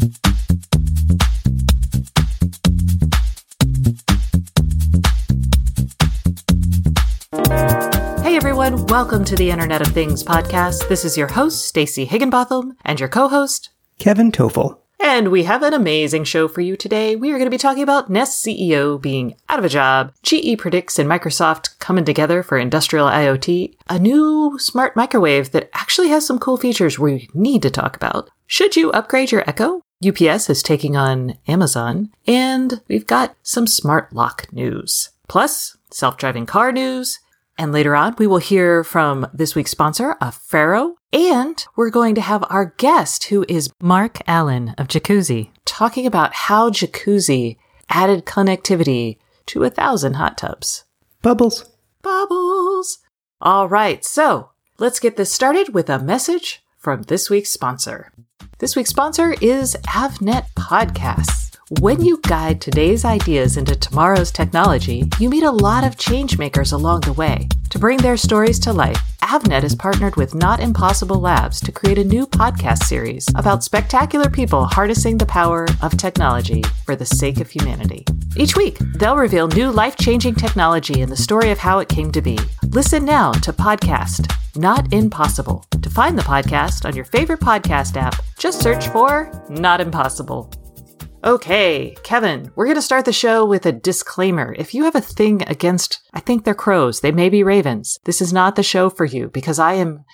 Hey everyone, welcome to the Internet of Things podcast. This is your host, Stacey Higginbotham, and your co-host, Kevin Tofel. And we have an amazing show for you today. We are going to be talking about Nest CEO being out of a job, GE Predix and Microsoft coming together for industrial IoT, a new smart microwave that actually has some cool features we need to talk about. Should you upgrade your Echo? UPS is taking on Amazon, and we've got some smart lock news. Plus, self-driving car news, and later on, we will hear from this week's sponsor, Afero, and we're going to have our guest, who is Mark Allen of Jacuzzi, talking about how Jacuzzi added connectivity to a thousand hot tubs. Bubbles. Bubbles. All right, so let's get this started with a message from this week's sponsor. This week's sponsor is Avnet Podcasts. When you guide today's ideas into tomorrow's technology, you meet a lot of changemakers along the way. To bring their stories to life, Avnet has partnered with Not Impossible Labs to create a new podcast series about spectacular people harnessing the power of technology for the sake of humanity. Each week, they'll reveal new life changing technology and the story of how it came to be. Listen now to podcast Not Impossible. To find the podcast on your favorite podcast app, just search for Not Impossible. Okay, Kevin, we're going to start the show with a disclaimer. If you have a thing against, I think they're crows, they may be ravens. This is not the show for you because I am,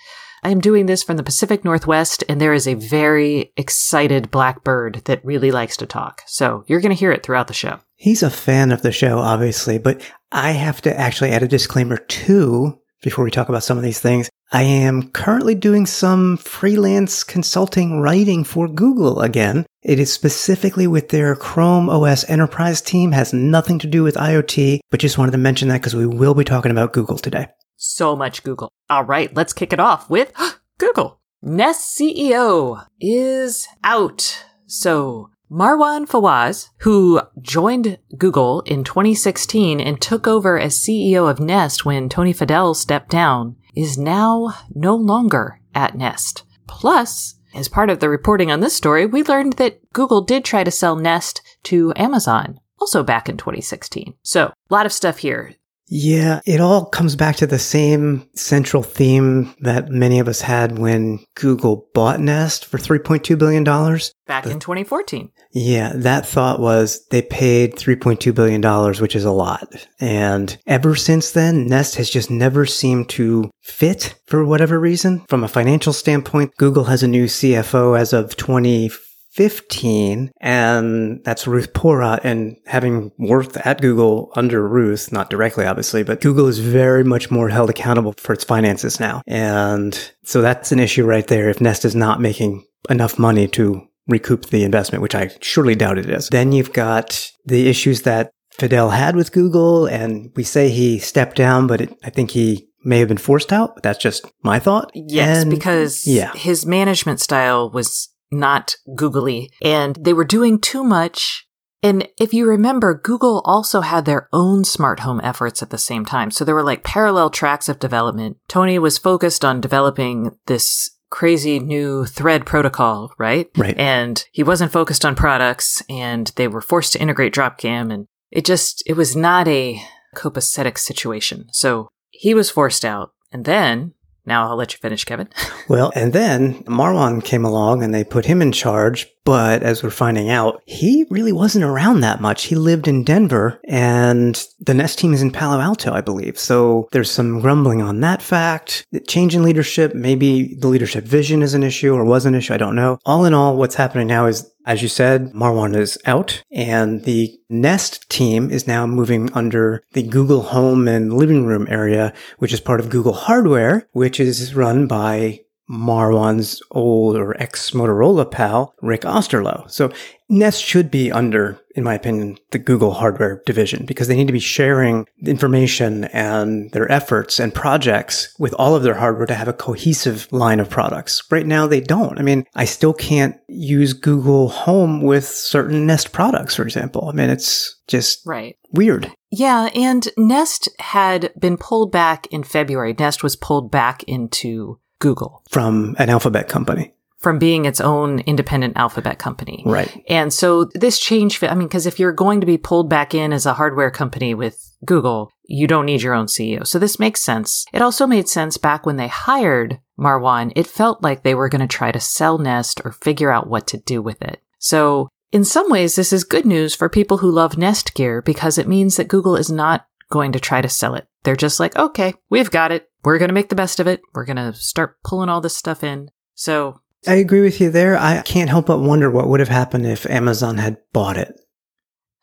I am doing this from the Pacific Northwest and there is a very excited blackbird that really likes to talk. So you're going to hear it throughout the show. He's a fan of the show, obviously, but I have to actually add a disclaimer too before we talk about some of these things. I am currently doing some freelance consulting writing for Google again. It is specifically with their Chrome OS enterprise team, has nothing to do with IoT, but just wanted to mention that because we will be talking about Google today. So much Google. All right, let's kick it off with Google. Nest CEO is out. So Marwan Fawaz, who joined Google in 2016 and took over as CEO of Nest when Tony Fadell stepped down, is now no longer at Nest. Plus, as part of the reporting on this story, we learned that Google did try to sell Nest to Amazon, also back in 2016. So, a lot of stuff here. Yeah, it all comes back to the same central theme that many of us had when Google bought Nest for $3.2 billion. Back in 2014. Yeah, that thought was they paid $3.2 billion, which is a lot. And ever since then, Nest has just never seemed to fit for whatever reason. From a financial standpoint, Google has a new CFO as of 2015. 15, and that's Ruth Porat. And having worked at Google under Ruth, not directly, obviously, but Google is very much more held accountable for its finances now. And so that's an issue right there. If Nest is not making enough money to recoup the investment, which I surely doubt it is. Then you've got the issues that Fadell had with Google, and we say he stepped down, but it, I think he may have been forced out. That's just my thought. Yes, and, because yeah. his management style was not googly and they were doing too much. And if you remember, Google also had their own smart home efforts at the same time. So there were like parallel tracks of development. Tony was focused on developing this crazy new thread protocol, right? Right. And he wasn't focused on products and they were forced to integrate Dropcam and it just, it was not a copacetic situation. So he was forced out. And then now I'll let you finish, Kevin. well, and then Marwan came along and they put him in charge. But as we're finding out, he really wasn't around that much. He lived in Denver and the Nest team is in Palo Alto, I believe. So there's some grumbling on that fact. Change in leadership, maybe the leadership vision is an issue or was an issue. I don't know. All in all, what's happening now is as you said, Marwan is out and the Nest team is now moving under the Google Home and Living Room area, which is part of Google Hardware, which is run by Marwan's old or ex Motorola pal, Rick Osterloh. So Nest should be under, in my opinion, the Google hardware division because they need to be sharing information and their efforts and projects with all of their hardware to have a cohesive line of products. Right now, they don't. I mean, I still can't use Google Home with certain Nest products, for example. I mean, it's just right. weird. Yeah, and Nest had been pulled back in February. Nest was pulled back into Google from an alphabet company. from being its own independent alphabet company. Right. And so this change, I mean, because if you're going to be pulled back in as a hardware company with Google, you don't need your own CEO. So this makes sense. It also made sense back when they hired Marwan. It felt like they were going to try to sell Nest or figure out what to do with it. So in some ways, this is good news for people who love Nest gear because it means that Google is not going to try to sell it. They're just like, okay, we've got it. We're going to make the best of it. We're going to start pulling all this stuff in. So I agree with you there. I can't help but wonder what would have happened if Amazon had bought it.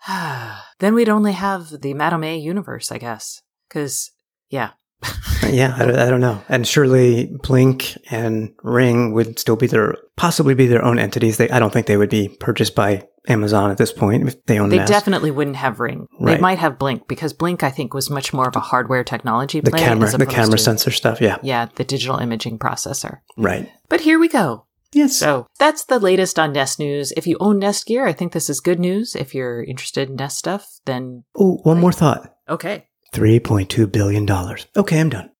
then we'd only have the Madame A universe, I guess. Because, yeah. yeah, I, I, don't know. And surely Blink and Ring would still be their, possibly be their own entities. They, I don't think they would be purchased by Amazon at this point if they own They Nest. definitely wouldn't have Ring. Right. They might have Blink because Blink, I think, was much more of a hardware technology the camera, the camera to- sensor stuff. Yeah, Yeah, the digital imaging processor. right. But here we go. Yes. So that's the latest on Nest news. If you own Nest gear, I think this is good news. If you're interested in Nest stuff, then oh, one more thought. okay. Three point two billion dollars. Okay, I'm done.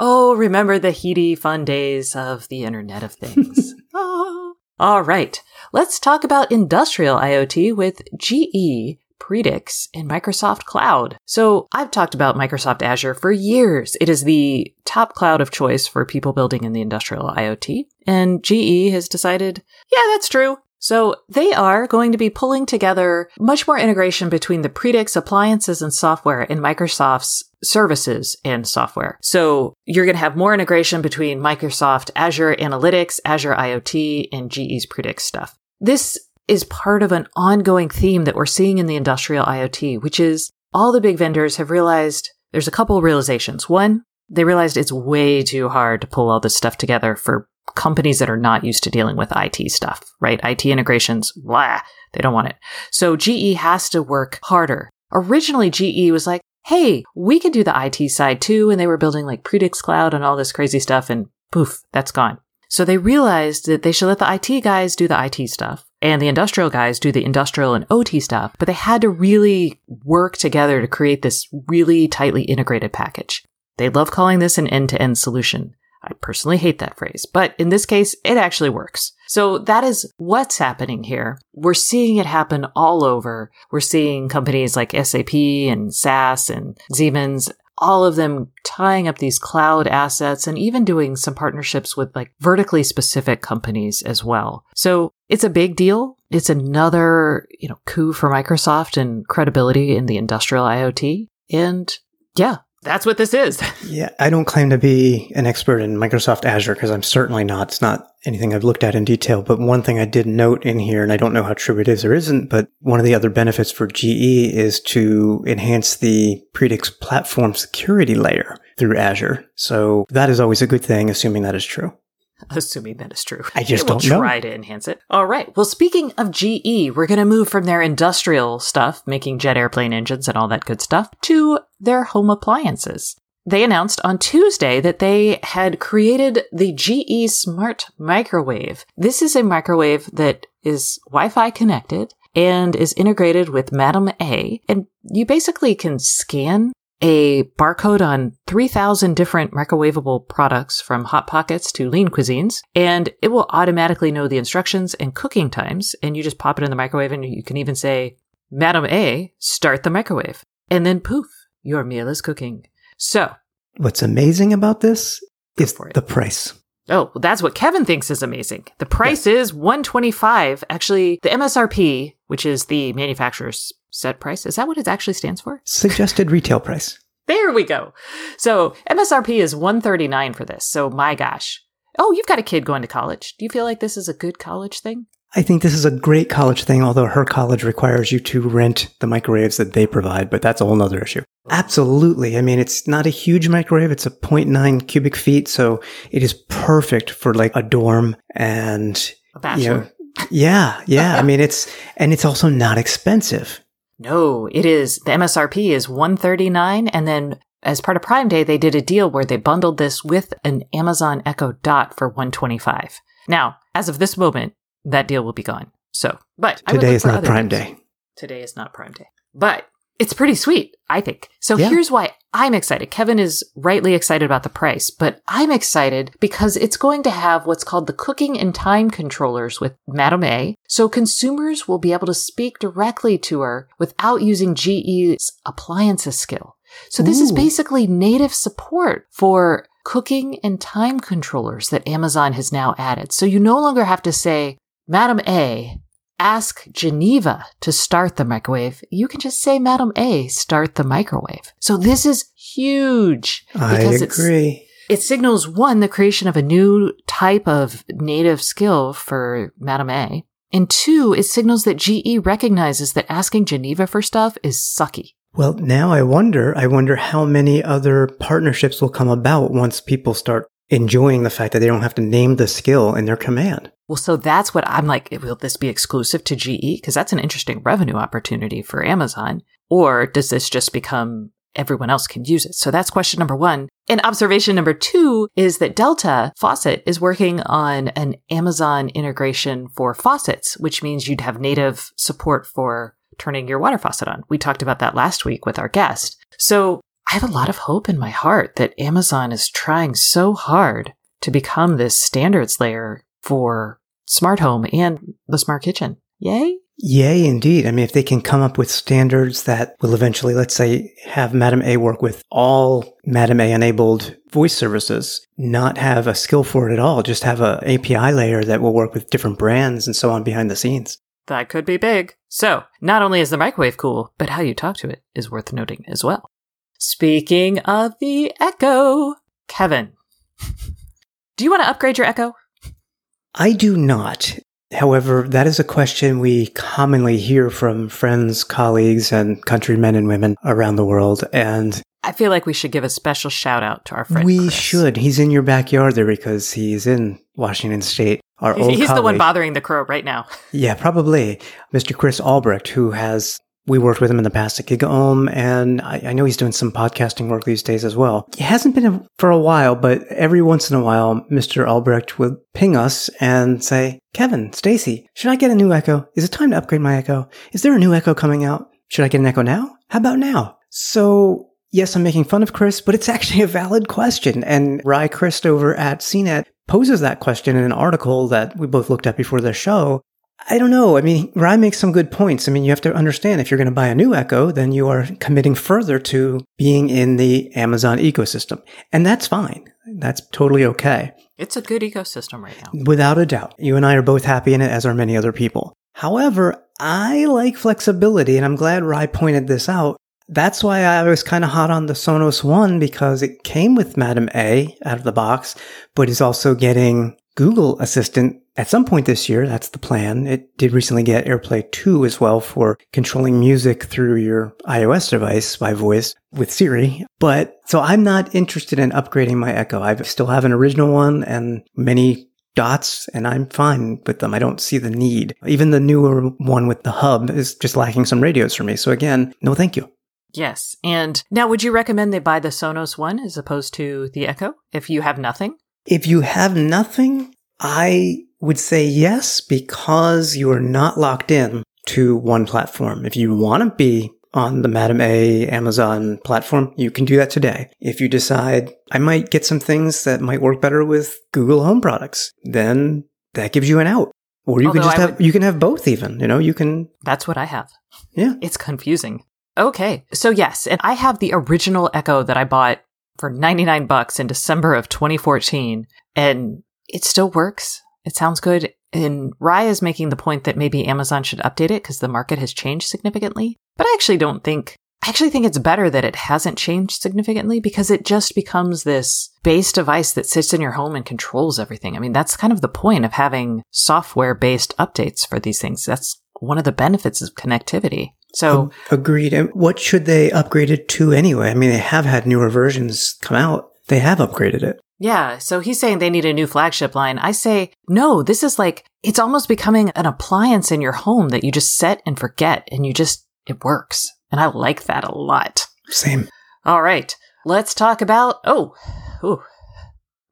Oh, remember the heady, fun days of the Internet of Things. oh. All right. Let's talk about industrial IoT with GE, Predix, and Microsoft Cloud. So I've talked about Microsoft Azure for years. It is the top cloud of choice for people building in the industrial IoT. And GE has decided, yeah, that's true. So they are going to be pulling together much more integration between the Predix appliances and software and Microsoft's services and software. So you're going to have more integration between Microsoft Azure Analytics, Azure IoT, and GE's Predix stuff. This is part of an ongoing theme that we're seeing in the industrial IoT, which is all the big vendors have realized there's a couple realizations. One, they realized it's way too hard to pull all this stuff together for companies that are not used to dealing with IT stuff, right? IT integrations, blah, they don't want it. So GE has to work harder. Originally, GE was like, hey, we can do the IT side too. And they were building like Predix Cloud and all this crazy stuff. And poof, that's gone. So they realized that they should let the IT guys do the IT stuff and the industrial guys do the industrial and OT stuff, but they had to really work together to create this really tightly integrated package. They love calling this an end to end solution. I personally hate that phrase, but in this case, it actually works. So that is what's happening here. We're seeing it happen all over. We're seeing companies like SAP and SAS and Siemens, all of them tying up these cloud assets and even doing some partnerships with like vertically specific companies as well. So it's a big deal. It's another, you know, coup for Microsoft and credibility in the industrial IoT. And yeah, that's what this is. Yeah, I don't claim to be an expert in Microsoft Azure because I'm certainly not. It's not anything I've looked at in detail. But one thing I did note in here, and I don't know how true it is or isn't, but one of the other benefits for GE is to enhance the Predix platform security layer through Azure. So that is always a good thing, assuming that is true. Assuming that is true. I just don't know. try to enhance it. All right. Well, speaking of GE, we're going to move from their industrial stuff, making jet airplane engines and all that good stuff, to their home appliances. They announced on Tuesday that they had created the GE Smart Microwave. This is a microwave that is Wi-Fi connected and is integrated with Madam A. And you basically can scan a barcode on 3,000 different microwavable products from Hot Pockets to lean cuisines, and it will automatically know the instructions and cooking times. And you just pop it in the microwave, and you can even say, Madam A, start the microwave. And then poof, your meal is cooking. So, What's amazing about this is the price. oh, well, that's what Kevin thinks is amazing. The price is 125. Actually, the MSRP, which is the manufacturer's set price, is that what it actually stands for? Suggested retail price. There we go. So MSRP is 139 for this. So my gosh. Oh, you've got a kid going to college. Do you feel like this is a good college thing? I think this is a great college thing, although her college requires you to rent the microwaves that they provide, but that's a whole nother issue. Absolutely. I mean, it's not a huge microwave. It's a 0.9 cubic feet. So it is perfect for like a dorm and, A you bachelor. know, yeah, yeah. I mean, it's, and it's also not expensive. No, it is. The MSRP is 139 and then as part of Prime Day they did a deal where they bundled this with an Amazon Echo Dot for 125. Now, as of this moment, that deal will be gone. So, but Today is not Prime deals. Day. Today is not Prime Day. But It's pretty sweet, I think. So Yeah. here's why I'm excited. Kevin is rightly excited about the price, but I'm excited because it's going to have what's called the cooking and time controllers with Madame A. So consumers will be able to speak directly to her without using GE's appliances skill. So this is basically native support for cooking and time controllers that Amazon has now added. So you no longer have to say, Madam A, ask Geneva to start the microwave. You can just say, Madam A, start the microwave. So this is huge I because it's agree. it signals one, the creation of a new type of native skill for Madam A. And two, it signals that GE recognizes that asking Geneva for stuff is sucky. Well, now I wonder, I wonder how many other partnerships will come about once people start enjoying the fact that they don't have to name the skill in their command. Well, so that's what I'm like. Will this be exclusive to GE? Because that's an interesting revenue opportunity for Amazon. Or does this just become everyone else can use it? So that's question number one. And observation number two is that Delta Faucet is working on an Amazon integration for faucets, which means you'd have native support for turning your water faucet on. We talked about that last week with our guest. So I have a lot of hope in my heart that Amazon is trying so hard to become this standards layer for smart home and the smart kitchen. Yay? Yay, indeed. I mean, if they can come up with standards that will eventually, let's say, have Madam A work with all Madam A enabled voice services, not have a skill for it at all, just have a API layer that will work with different brands and so on behind the scenes. That could be big. So, not only is the microwave cool, but how you talk to it is worth noting as well. Speaking of the Echo, Kevin, do you want to upgrade your Echo? I do not. However, that is a question we commonly hear from friends, colleagues, and countrymen and women around the world. And I feel like we should give a special shout out to our friend. we Chris. should. He's in your backyard there because he's in Washington State. Our He's, old he's the one bothering the crow right now. Yeah, probably. Mr. Chris Albrecht, who has, we worked with him in the past at GigaOM, and I, I know he's doing some podcasting work these days as well. He hasn't been for a while, but every once in a while, Mr. Albrecht would ping us and say, Kevin, Stacey, should I get a new Echo? Is it time to upgrade my Echo? Is there a new Echo coming out? Should I get an Echo now? How about now? So, yes, I'm making fun of Chris, but it's actually a valid question. And Ry Crist over at CNET poses that question in an article that we both looked at before the show. I don't know. I mean, Ry makes some good points. I mean, you have to understand if you're going to buy a new Echo, then you are committing further to being in the Amazon ecosystem. And that's fine. That's totally okay. It's a good ecosystem right now. Without a doubt. You and I are both happy in it, as are many other people. However, I like flexibility, and I'm glad Ry pointed this out. That's why I was kind of hot on the Sonos One because it came with Madam A out of the box, but is also getting Google Assistant at some point this year. That's the plan. It did recently get AirPlay 2 as well for controlling music through your iOS device by voice with Siri. But so I'm not interested in upgrading my Echo. I still have an original one and many dots and I'm fine with them. I don't see the need. Even the newer one with the hub is just lacking some radios for me. So again, no thank you. Yes. And now, would you recommend they buy the Sonos One as opposed to the Echo if you have nothing? If you have nothing, I would say yes, because you are not locked in to one platform. If you want to be on the Madam A Amazon platform, you can do that today. If you decide I might get some things that might work better with Google Home products, then that gives you an out. Or you can just I have, would- you can have both even, you know, you can, That's what I have. yeah. It's confusing. Okay. So yes, and I have the original Echo that I bought for 99 bucks in December of 2014 and it still works. It sounds good. And Ry is making the point that maybe Amazon should update it because the market has changed significantly. But I actually don't think, I actually think it's better that it hasn't changed significantly because it just becomes this base device that sits in your home and controls everything. I mean, that's kind of the point of having software based updates for these things. That's one of the benefits of connectivity. So, Agreed. And what should they upgrade it to anyway? I mean, they have had newer versions come out. They have upgraded it. Yeah, so he's saying they need a new flagship line. I say, no, this is like, it's almost becoming an appliance in your home that you just set and forget and you just, it works. And I like that a lot. Same. All right, let's talk about, oh, ooh,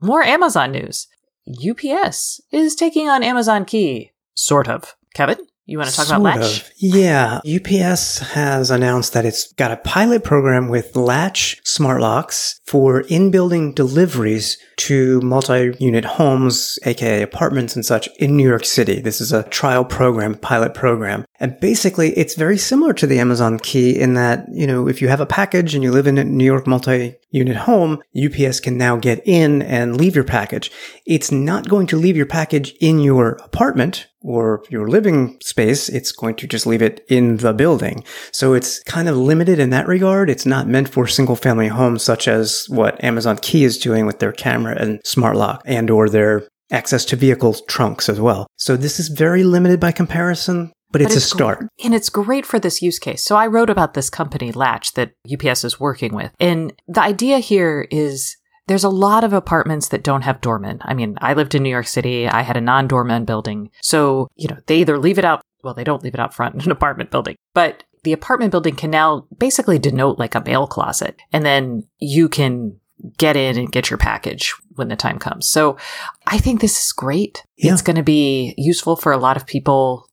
more Amazon news. UPS is taking on Amazon Key. Sort of. Kevin, You want to talk Sort about Latch? of. Yeah. UPS has announced that it's got a pilot program with Latch smart locks for in-building deliveries to multi-unit homes, aka apartments and such in New York City. This is a trial program, pilot program. And basically it's very similar to the Amazon key in that, you know, if you have a package and you live in a New York multi-unit home, UPS can now get in and leave your package. It's not going to leave your package in your apartment or your living space. It's going to just leave it in the building. So it's kind of limited in that regard. It's not meant for single family homes such as what Amazon Key is doing with their camera and smart lock and or their access to vehicles trunks as well. So this is very limited by comparison, but it's, But a start. gr- and it's great for this use case. So I wrote about this company, Latch, that UPS is working with. And the idea here is there's a lot of apartments that don't have doormen. I mean, I lived in New York City. I had a non doorman building. So, you know, they either leave it out, well, they don't leave it out front in an apartment building, but the apartment building can now basically denote like a mail closet. And then you can get in and get your package when the time comes. So I think this is great. Yeah. It's going to be useful for a lot of people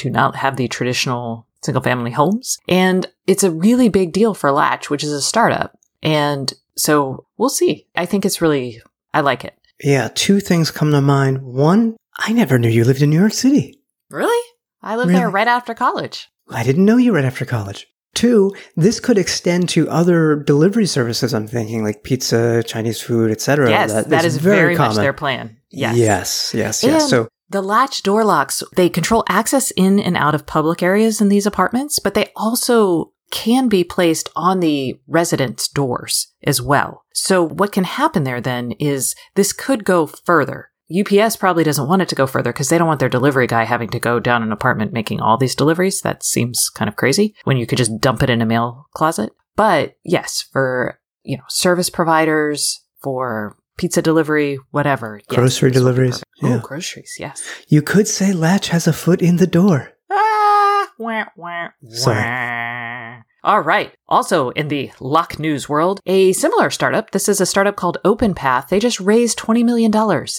that do not have the traditional single family homes. And it's a really big deal for Latch, which is a startup. And so we'll see. I think it's really, I like it. Yeah. Two things come to mind. One, I never knew you lived in New York City. Really? I lived there right after college. I didn't know you right after college. Two, this could extend to other delivery services. I'm thinking like pizza, Chinese food, etc. yes, that is very, much common. their plan. Yes. Yes, yes, yes. So the latch door locks, they control access in and out of public areas in these apartments, but they also can be placed on the residents' doors as well. So what can happen there then is this could go further. UPS probably doesn't want it to go further because they don't want their delivery guy having to go down an apartment making all these deliveries. That seems kind of crazy when you could just dump it in a mail closet. But yes, for, you know, service providers, for pizza delivery, whatever. yes, Grocery deliveries, perfect. Oh, groceries, yes. you could say Latch has a foot in the door. Ah, wah, wah, Sorry. wah. All right. Also in the lock news world, a similar startup. This is a startup called OpenPath. They just raised $20 million.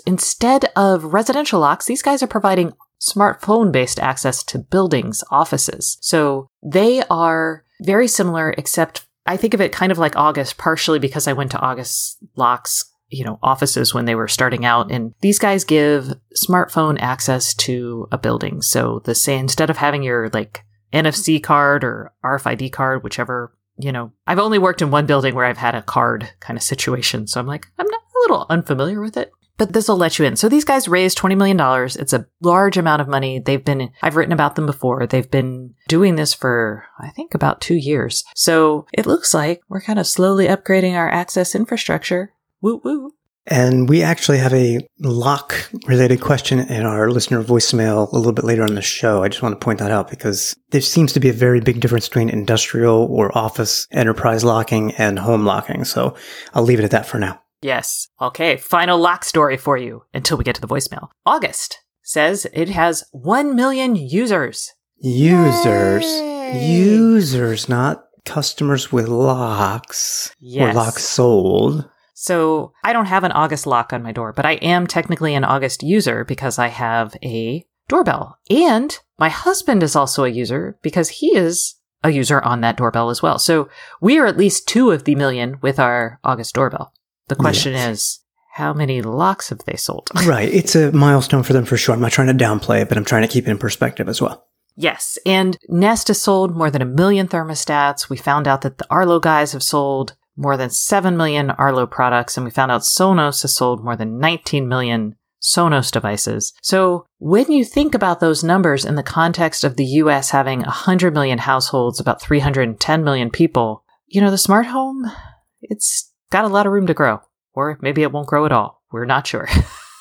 Instead of residential locks, these guys are providing smartphone based access to buildings, offices. So they are very similar, except I think of it kind of like August, partially because I went to August Locks you know, offices when they were starting out. And these guys give smartphone access to a building. So the say instead of having your like NFC card or RFID card, whichever, you know, I've only worked in one building where I've had a card kind of situation. So I'm like, I'm not a little unfamiliar with it. But this will let you in. So these guys raised $20 million. It's a large amount of money. They've been, I've written about them before. They've been doing this for, I think, about two years. So it looks like we're kind of slowly upgrading our access infrastructure. Woo woo. And we actually have a lock related question in our listener voicemail a little bit later on the show. I just want to point that out because there seems to be a very big difference between industrial or office enterprise locking and home locking. So I'll leave it at that for now. Yes. Okay. Final lock story for you until we get to the voicemail. August says it has 1 million users. Users, Yay. users, not customers with locks Yes. or locks sold. So I don't have an August lock on my door, but I am technically an August user because I have a doorbell. And my husband is also a user because he is a user on that doorbell as well. So we are at least two of the million with our August doorbell. The question is, how many locks have they sold? Right. It's a milestone for them for sure. I'm not trying to downplay it, but I'm trying to keep it in perspective as well. Yes, and Nest has sold more than a million thermostats. We found out that the Arlo guys have sold more than 7 million Arlo products, and we found out Sonos has sold more than 19 million Sonos devices. So when you think about those numbers in the context of the US having 100 million households, about 310 million people, you know, the smart home, it's got a lot of room to grow. Or maybe it won't grow at all. We're not sure.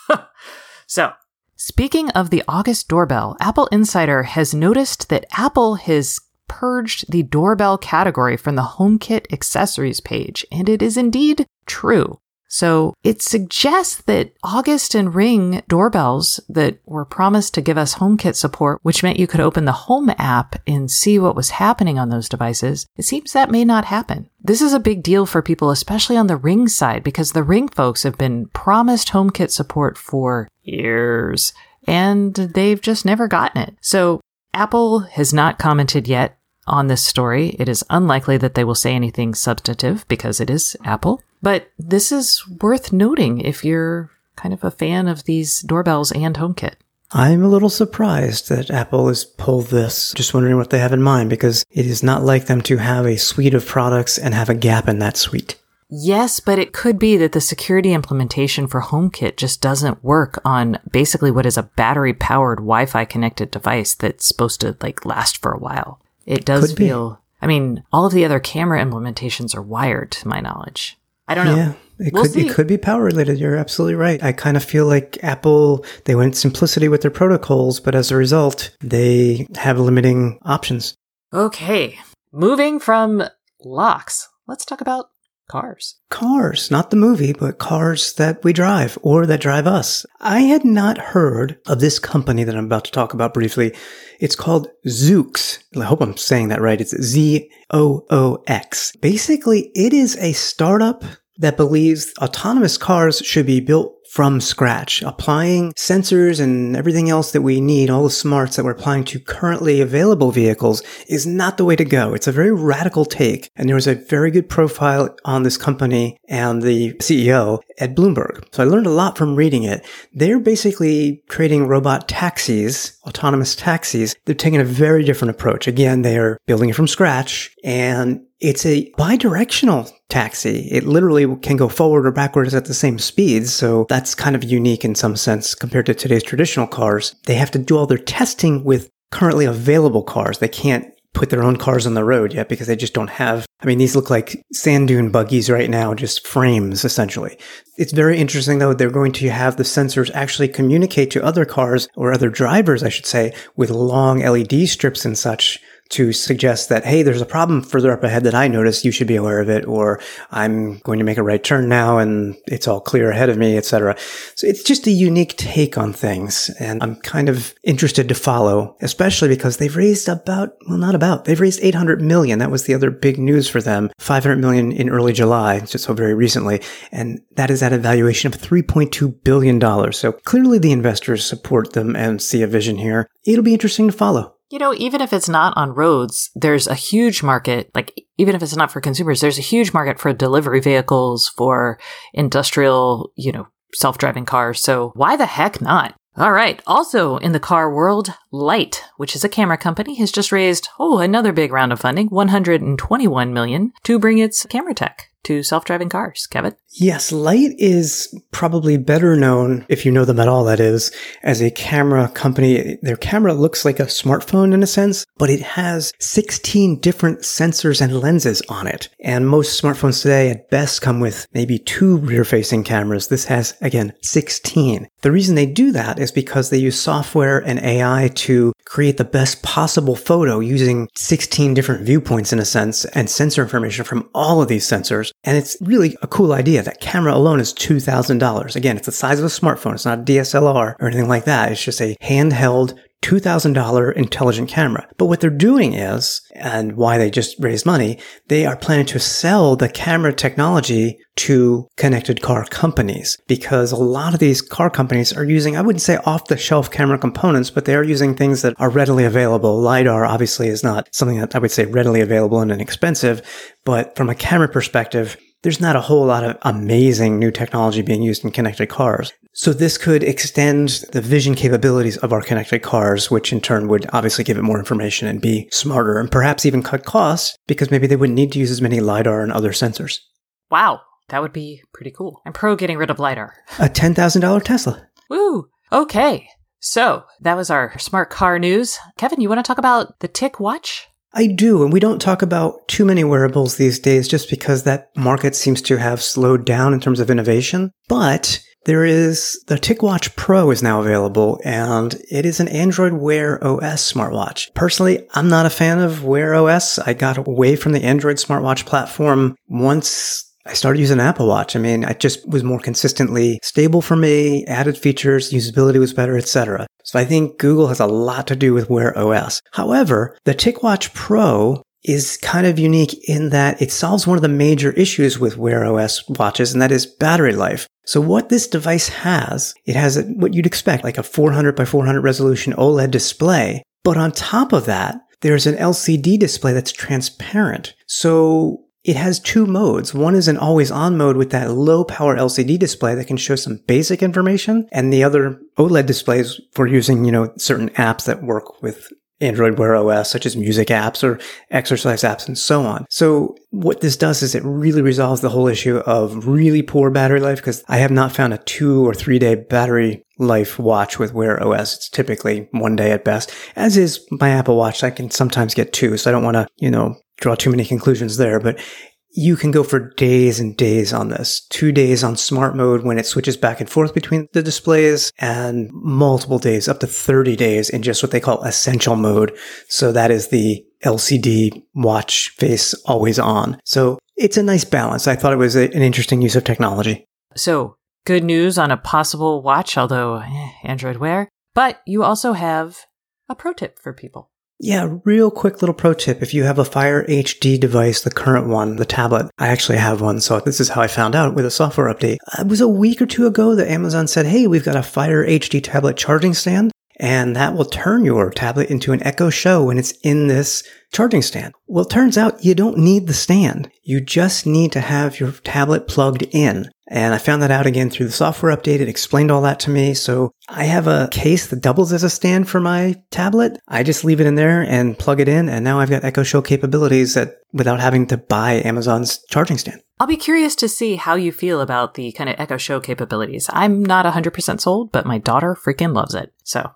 so, Speaking of the August doorbell, Apple Insider has noticed that Apple has purged the doorbell category from the HomeKit accessories page, and it is indeed true. So it suggests that August and Ring doorbells that were promised to give us HomeKit support, which meant you could open the Home app and see what was happening on those devices, it seems that may not happen. This is a big deal for people, especially on the Ring side, because the Ring folks have been promised HomeKit support for years and they've just never gotten it. So Apple has not commented yet on this story. It is unlikely that they will say anything substantive because it is Apple. But this is worth noting if you're kind of a fan of these doorbells and HomeKit. I'm a little surprised that Apple has pulled this. Just wondering what they have in mind because it is not like them to have a suite of products and have a gap in that suite. Yes, but it could be that the security implementation for HomeKit just doesn't work on basically what is a battery powered Wi Fi connected device that's supposed to like last for a while. It does Could be. feel, I mean, all of the other camera implementations are wired to my knowledge. I don't know. Yeah, it We'll could see. it could be power related. You're absolutely right. I kind of feel like Apple they went simplicity with their protocols, but as a result, they have limiting options. Okay. Moving from locks, let's talk about cars. Cars, not the movie, but cars that we drive or that drive us. I had not heard of this company that I'm about to talk about briefly. It's called Zoox. I hope I'm saying that right. It's Z O O X. Basically, it is a startup that believes autonomous cars should be built from scratch, applying sensors and everything else that we need, all the smarts that we're applying to currently available vehicles is not the way to go. It's a very radical take. And there was a very good profile on this company and the CEO at Bloomberg. So I learned a lot from reading it. They're basically creating robot taxis, autonomous taxis. They're taking a very different approach. Again, they are building it from scratch and it's a bidirectional taxi. It literally can go forward or backwards at the same speeds. So that's kind of unique in some sense compared to today's traditional cars. They have to do all their testing with currently available cars. They can't put their own cars on the road yet because they just don't have. I mean, these look like sand dune buggies right now, just frames essentially. It's very interesting though. They're going to have the sensors actually communicate to other cars or other drivers, I should say, with long LED strips and such to suggest that, hey, there's a problem further up ahead that I noticed. You should be aware of it, or I'm going to make a right turn now and it's all clear ahead of me, etc. So it's just a unique take on things, and I'm kind of interested to follow, especially because they've raised about, well, not about, they've raised 800 million. That was the other big news for them. 500 million in early July, just so very recently, and that is at a valuation of 3.2 billion dollars. So clearly, the investors support them and see a vision here. It'll be interesting to follow. You know, even if it's not on roads, there's a huge market, like, even if it's not for consumers, there's a huge market for delivery vehicles, for industrial, you know, self driving cars. So why the heck not? All right. Also in the car world, Light, which is a camera company, has just raised, oh, another big round of funding, 121 million to bring its camera tech to self driving cars. Kevin? Yes, Light is probably better known, if you know them at all, that is, as a camera company. Their camera looks like a smartphone in a sense, but it has 16 different sensors and lenses on it. And most smartphones today at best come with maybe two rear facing cameras. This has, again, 16. The reason they do that is because they use software and AI to create the best possible photo using 16 different viewpoints in a sense and sensor information from all of these sensors. And it's really a cool idea. That camera alone is $2,000. Again, it's the size of a smartphone. It's not a DSLR or anything like that. It's just a handheld $2,000 intelligent camera. But what they're doing is, and why they just raised money, they are planning to sell the camera technology to connected car companies because a lot of these car companies are using, I wouldn't say off the shelf camera components, but they are using things that are readily available. LiDAR obviously is not something that I would say readily available and inexpensive, but from a camera perspective, there's not a whole lot of amazing new technology being used in connected cars. So this could extend the vision capabilities of our connected cars, which in turn would obviously give it more information and be smarter and perhaps even cut costs because maybe they wouldn't need to use as many LiDAR and other sensors. Wow. That would be pretty cool. I'm pro getting rid of LiDAR. A $10,000 Tesla. Woo! Okay. So that was our smart car news. Kevin, you want to talk about the TicWatch? I do, and we don't talk about too many wearables these days just because that market seems to have slowed down in terms of innovation. But there is the TicWatch Pro is now available, and it is an Android Wear OS smartwatch. Personally, I'm not a fan of Wear OS. I got away from the Android smartwatch platform once I started using Apple Watch. I mean, it just was more consistently stable for me, added features, usability was better, etc. So I think Google has a lot to do with Wear OS. However, the TicWatch Pro is kind of unique in that it solves one of the major issues with Wear OS watches, and that is battery life. So what this device has, it has what you'd expect, like a 400 by 400 resolution OLED display, But on top of that, there's an LCD display that's transparent. So it has two modes. One is an always on mode with that low power LCD display that can show some basic information. And the other OLED displays for using, you know, certain apps that work with Android Wear OS, such as music apps or exercise apps and so on. So what this does is it really resolves the whole issue of really poor battery life because I have not found a two or three day battery life watch with Wear OS. It's typically one day at best, as is my Apple Watch. I can sometimes get two. So I don't want to, you know, draw too many conclusions there, but you can go for days and days on this. Two days on smart mode when it switches back and forth between the displays and multiple days, up to 30 days in just what they call essential mode. So that is the LCD watch face always on. So it's a nice balance. I thought it was a, an interesting use of technology. So good news on a possible watch, although eh, Android Wear, but you also have a pro tip for people. Yeah, real quick little pro tip. If you have a Fire HD device, the current one, the tablet, I actually have one. So this is how I found out with a software update. Uh, it was a week or two ago that Amazon said, Hey, we've got a Fire HD tablet charging stand and that will turn your tablet into an Echo Show when it's in this charging stand. Well, it turns out you don't need the stand. You just need to have your tablet plugged in. And I found that out again through the software update. It explained all that to me. So I have a case that doubles as a stand for my tablet. I just leave it in there and plug it in. And now I've got Echo Show capabilities that without having to buy Amazon's charging stand. I'll be curious to see how you feel about the kind of Echo Show capabilities. I'm not 100% sold, but my daughter freaking loves it. So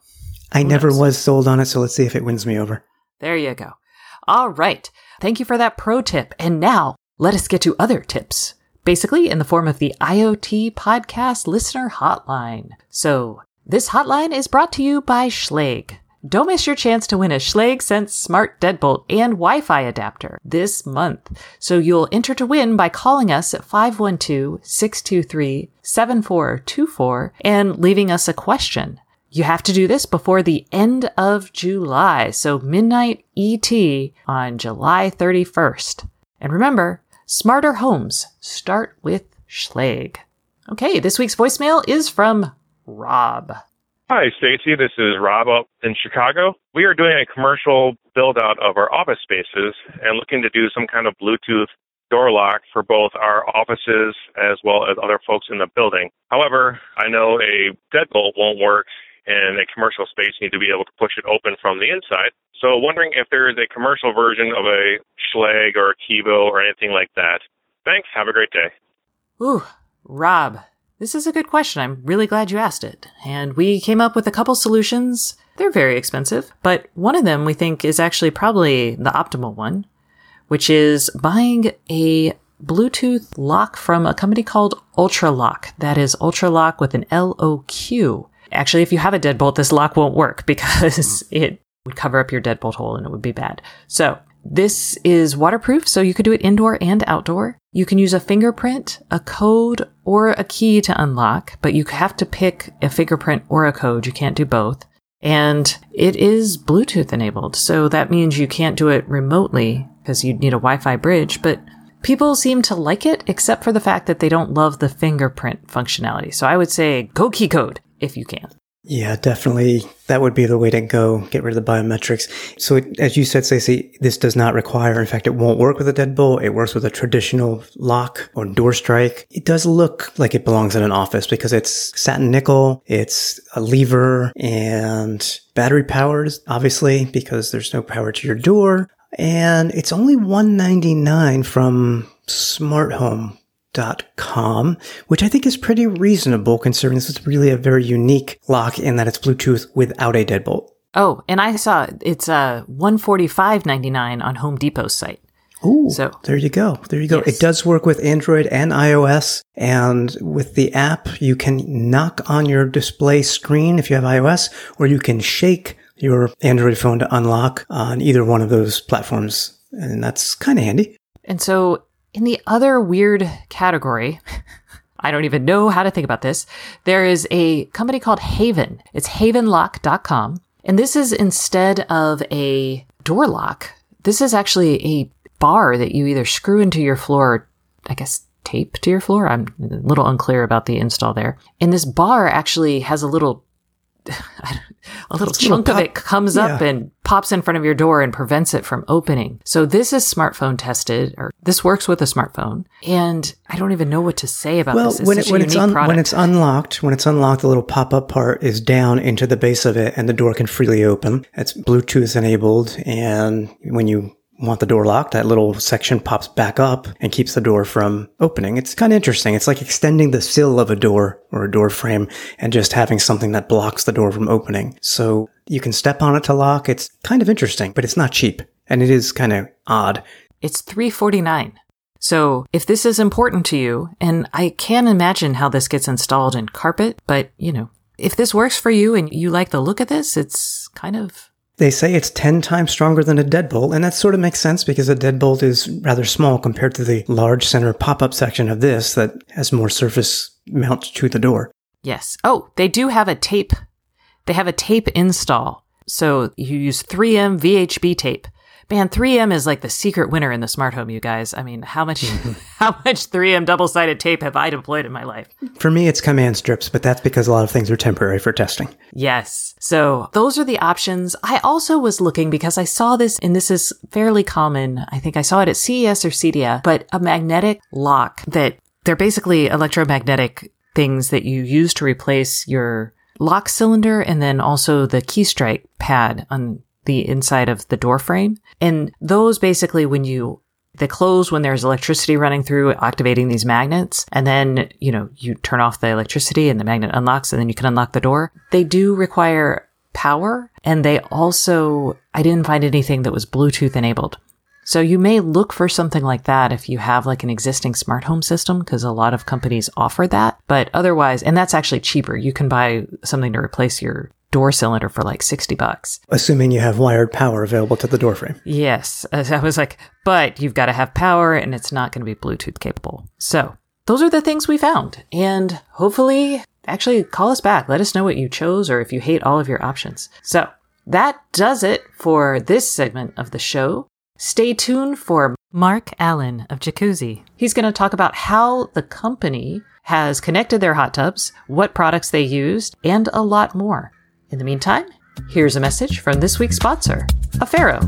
I never knows? was sold on it. So let's see if it wins me over. There you go. All right. Thank you for that pro tip. And now let us get to other tips, basically in the form of the IoT podcast listener hotline. So this hotline is brought to you by Schlage. Don't miss your chance to win a Schlage Sense Smart Deadbolt and Wi-Fi adapter this month. So you'll enter to win by calling us at 512-623-7424 and leaving us a question. You have to do this before the end of July, so midnight ET on July 31st. And remember, smarter homes start with Schlage. Okay, this week's voicemail is from Rob. Hi, Stacey. This is Rob up in Chicago. We are doing a commercial build out of our office spaces and looking to do some kind of Bluetooth door lock for both our offices as well as other folks in the building. However, I know a deadbolt won't work and a commercial space need to be able to push it open from the inside. So wondering if there is a commercial version of a Schlage or a Kevo or anything like that. Thanks. Have a great day. Ooh, Rob, this is a good question. I'm really glad you asked it. And we came up with a couple solutions. They're very expensive, but one of them we think is actually probably the optimal one, which is buying a Bluetooth lock from a company called Ultraloq. That is Ultraloq with an L O Q. Actually, if you have a deadbolt, this lock won't work because it would cover up your deadbolt hole and it would be bad. So this is waterproof, so you could do it indoor and outdoor. You can use a fingerprint, a code, or a key to unlock, but you have to pick a fingerprint or a code. You can't do both. And it is Bluetooth enabled, so that means you can't do it remotely because you'd need a Wi-Fi bridge, but people seem to like it except for the fact that they don't love the fingerprint functionality. So I would say go key code if you can. Yeah, definitely. That would be the way to go. Get rid of the biometrics. So, it, as you said, Stacey, this does not require, in fact, it won't work with a deadbolt. It works with a traditional lock or door strike. It does look like it belongs in an office because it's satin nickel, it's a lever and battery powered, obviously, because there's no power to your door. And it's only 199 from Smart Home com, which I think is pretty reasonable considering this is really a very unique lock in that it's Bluetooth without a deadbolt. Oh, and I saw it's uh 145.99 on Home Depot's site. Ooh, so there you go. There you go. Yes. It does work with Android and iOS. And with the app, you can knock on your display screen if you have iOS, or you can shake your Android phone to unlock on either one of those platforms. And that's kind of handy. And so in the other weird category, I don't even know how to think about this. There is a company called Haven. It's havenlock.com. And this is instead of a door lock, this is actually a bar that you either screw into your floor, I guess tape to your floor. I'm a little unclear about the install there. And this bar actually has a little a little chunk little of it pop- comes up and pops in front of your door and prevents it from opening. So this is smartphone tested, or this works with a smartphone. And I don't even know what to say about Well, this. It's when, it, when it's un, when it's unlocked, when it's unlocked, the little pop-up part is down into the base of it, and the door can freely open. It's Bluetooth enabled, and when you want the door locked, that little section pops back up and keeps the door from opening. It's kind of interesting. It's like extending the sill of a door or a door frame and just having something that blocks the door from opening. So you can step on it to lock. It's kind of interesting, but it's not cheap, and it is kind of odd. It's 349. So if this is important to you, and I can imagine how this gets installed in carpet, but you know, if this works for you and you like the look of this, it's kind of They say it's 10 times stronger than a deadbolt, and that sort of makes sense because a deadbolt is rather small compared to the large center pop-up section of this that has more surface mount to the door. Yes. Oh, they do have a tape. They have a tape install. So you use 3M VHB tape. Man, 3M is like the secret winner in the smart home, you guys. I mean, how much mm-hmm. how much 3M double-sided tape have I deployed in my life? For me, it's command strips, but that's because a lot of things are temporary for testing. Yes. So those are the options. I also was looking because I saw this, and this is fairly common. I think I saw it at CES or CEDIA, but a magnetic lock that they're basically electromagnetic things that you use to replace your lock cylinder and then also the key strike pad on the inside of the door frame. And those basically, when you they close when there's electricity running through, activating these magnets. And then, you know, you turn off the electricity and the magnet unlocks and then you can unlock the door. They do require power and they also, I didn't find anything that was Bluetooth enabled. So you may look for something like that if you have like an existing smart home system because a lot of companies offer that. But otherwise, and that's actually cheaper. You can buy something to replace your door cylinder for like 60 bucks. Assuming you have wired power available to the door frame. Yes. I was like, but you've got to have power and it's not going to be Bluetooth capable. So those are the things we found. And hopefully, actually call us back. Let us know what you chose or if you hate all of your options. So that does it for this segment of the show. Stay tuned for Mark Allen of Jacuzzi. He's going to talk about how the company has connected their hot tubs, what products they used, and a lot more. In the meantime, here's a message from this week's sponsor, Afero.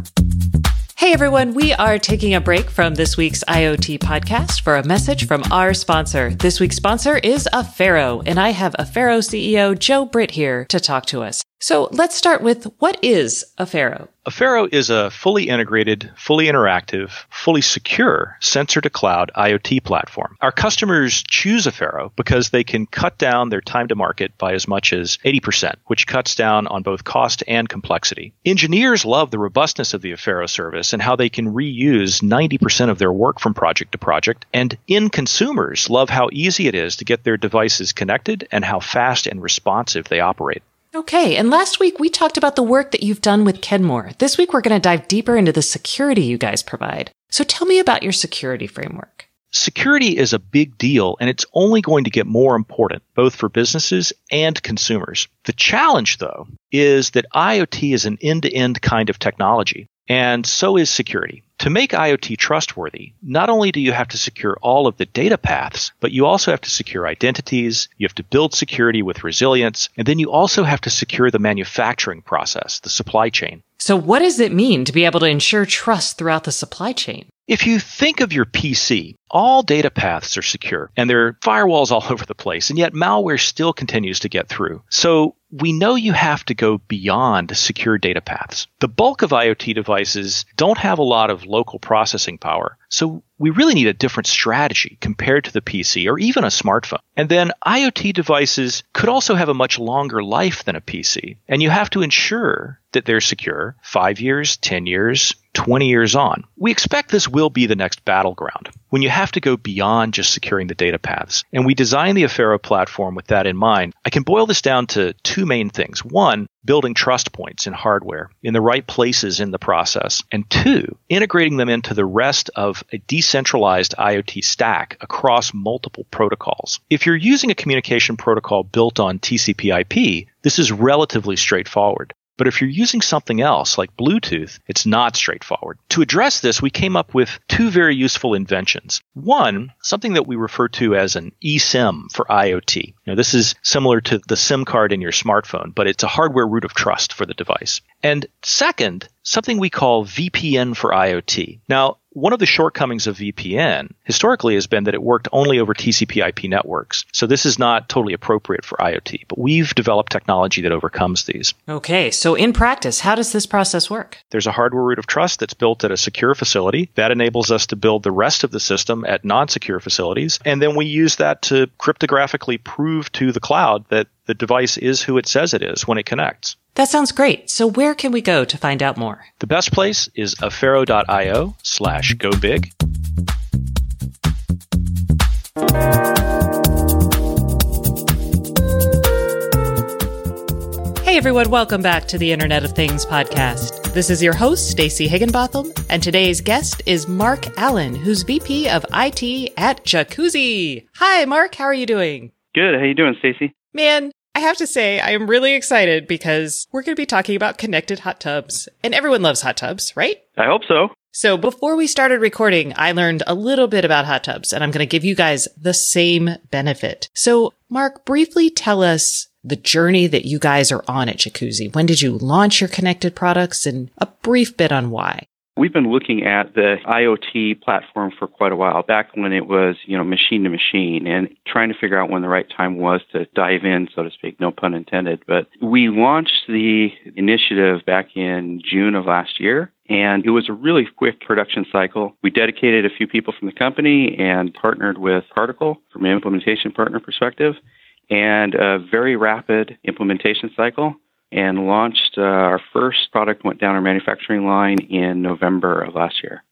Hey everyone, we are taking a break from this week's IoT podcast for a message from our sponsor. This week's sponsor is Afero, and I have Afero CEO Joe Britt here to talk to us. So let's start with what is Afero? Afero is a fully integrated, fully interactive, fully secure sensor to cloud IoT platform. Our customers choose a Afero because they can cut down their time to market by as much as 80%, which cuts down on both cost and complexity. Engineers love the robustness of the Afero service and how they can reuse 90% of their work from project to project. And end consumers love how easy it is to get their devices connected and how fast and responsive they operate. Okay, and last week we talked about the work that you've done with Kenmore. This week we're going to dive deeper into the security you guys provide. So tell me about your security framework. Security is a big deal and it's only going to get more important, both for businesses and consumers. The challenge, though, is that IoT is an end to end kind of technology, and so is security. To make IoT trustworthy, not only do you have to secure all of the data paths, but you also have to secure identities, you have to build security with resilience, and then you also have to secure the manufacturing process, the supply chain. So what does it mean to be able to ensure trust throughout the supply chain? If you think of your PC, all data paths are secure and there are firewalls all over the place, and yet malware still continues to get through. So we know you have to go beyond secure data paths. The bulk of IoT devices don't have a lot of local processing power. So we really need a different strategy compared to the PC or even a smartphone. And then IoT devices could also have a much longer life than a PC. And you have to ensure that they're secure five years, 10 years, 20 years on. We expect this will be the next battleground when you have to go beyond just securing the data paths. And we designed the Afero platform with that in mind. I can boil this down to two main things. One, building trust points in hardware in the right places in the process. And two, integrating them into the rest of a decentralized IoT stack across multiple protocols. If you're using a communication protocol built on TCP IP, this is relatively straightforward. But if you're using something else like Bluetooth, it's not straightforward. To address this, we came up with two very useful inventions. One, something that we refer to as an eSIM for IoT. Now, this is similar to the SIM card in your smartphone, but it's a hardware root of trust for the device. And second, something we call VPN for IoT. Now, one of the shortcomings of VPN historically has been that it worked only over TCP IP networks. So this is not totally appropriate for IoT, but we've developed technology that overcomes these. Okay, so in practice, how does this process work? There's a hardware root of trust that's built at a secure facility that enables us to build the rest of the system at non secure facilities. And then we use that to cryptographically prove to the cloud that the device is who it says it is when it connects. That sounds great. So where can we go to find out more? The best place is afero.io slash go big. Hey everyone, welcome back to the Internet of Things podcast. This is your host, Stacey Higginbotham, and today's guest is Mark Allen, who's VP of IT at Jacuzzi. Hi, Mark, how are you doing? Good. How are you doing, Stacey? Man, I have to say, I am really excited because we're going to be talking about connected hot tubs. And everyone loves hot tubs, right? I hope so. So before we started recording, I learned a little bit about hot tubs and I'm going to give you guys the same benefit. So Mark, briefly tell us the journey that you guys are on at Jacuzzi. When did you launch your connected products and a brief bit on why? We've been looking at the IoT platform for quite a while, back when it was, you know, machine to machine and trying to figure out when the right time was to dive in, so to speak, no pun intended. But we launched the initiative back in June of last year. And it was a really quick production cycle. We dedicated a few people from the company and partnered with Particle from an implementation partner perspective and a very rapid implementation cycle and launched uh, our first product went down our manufacturing line in November of last year.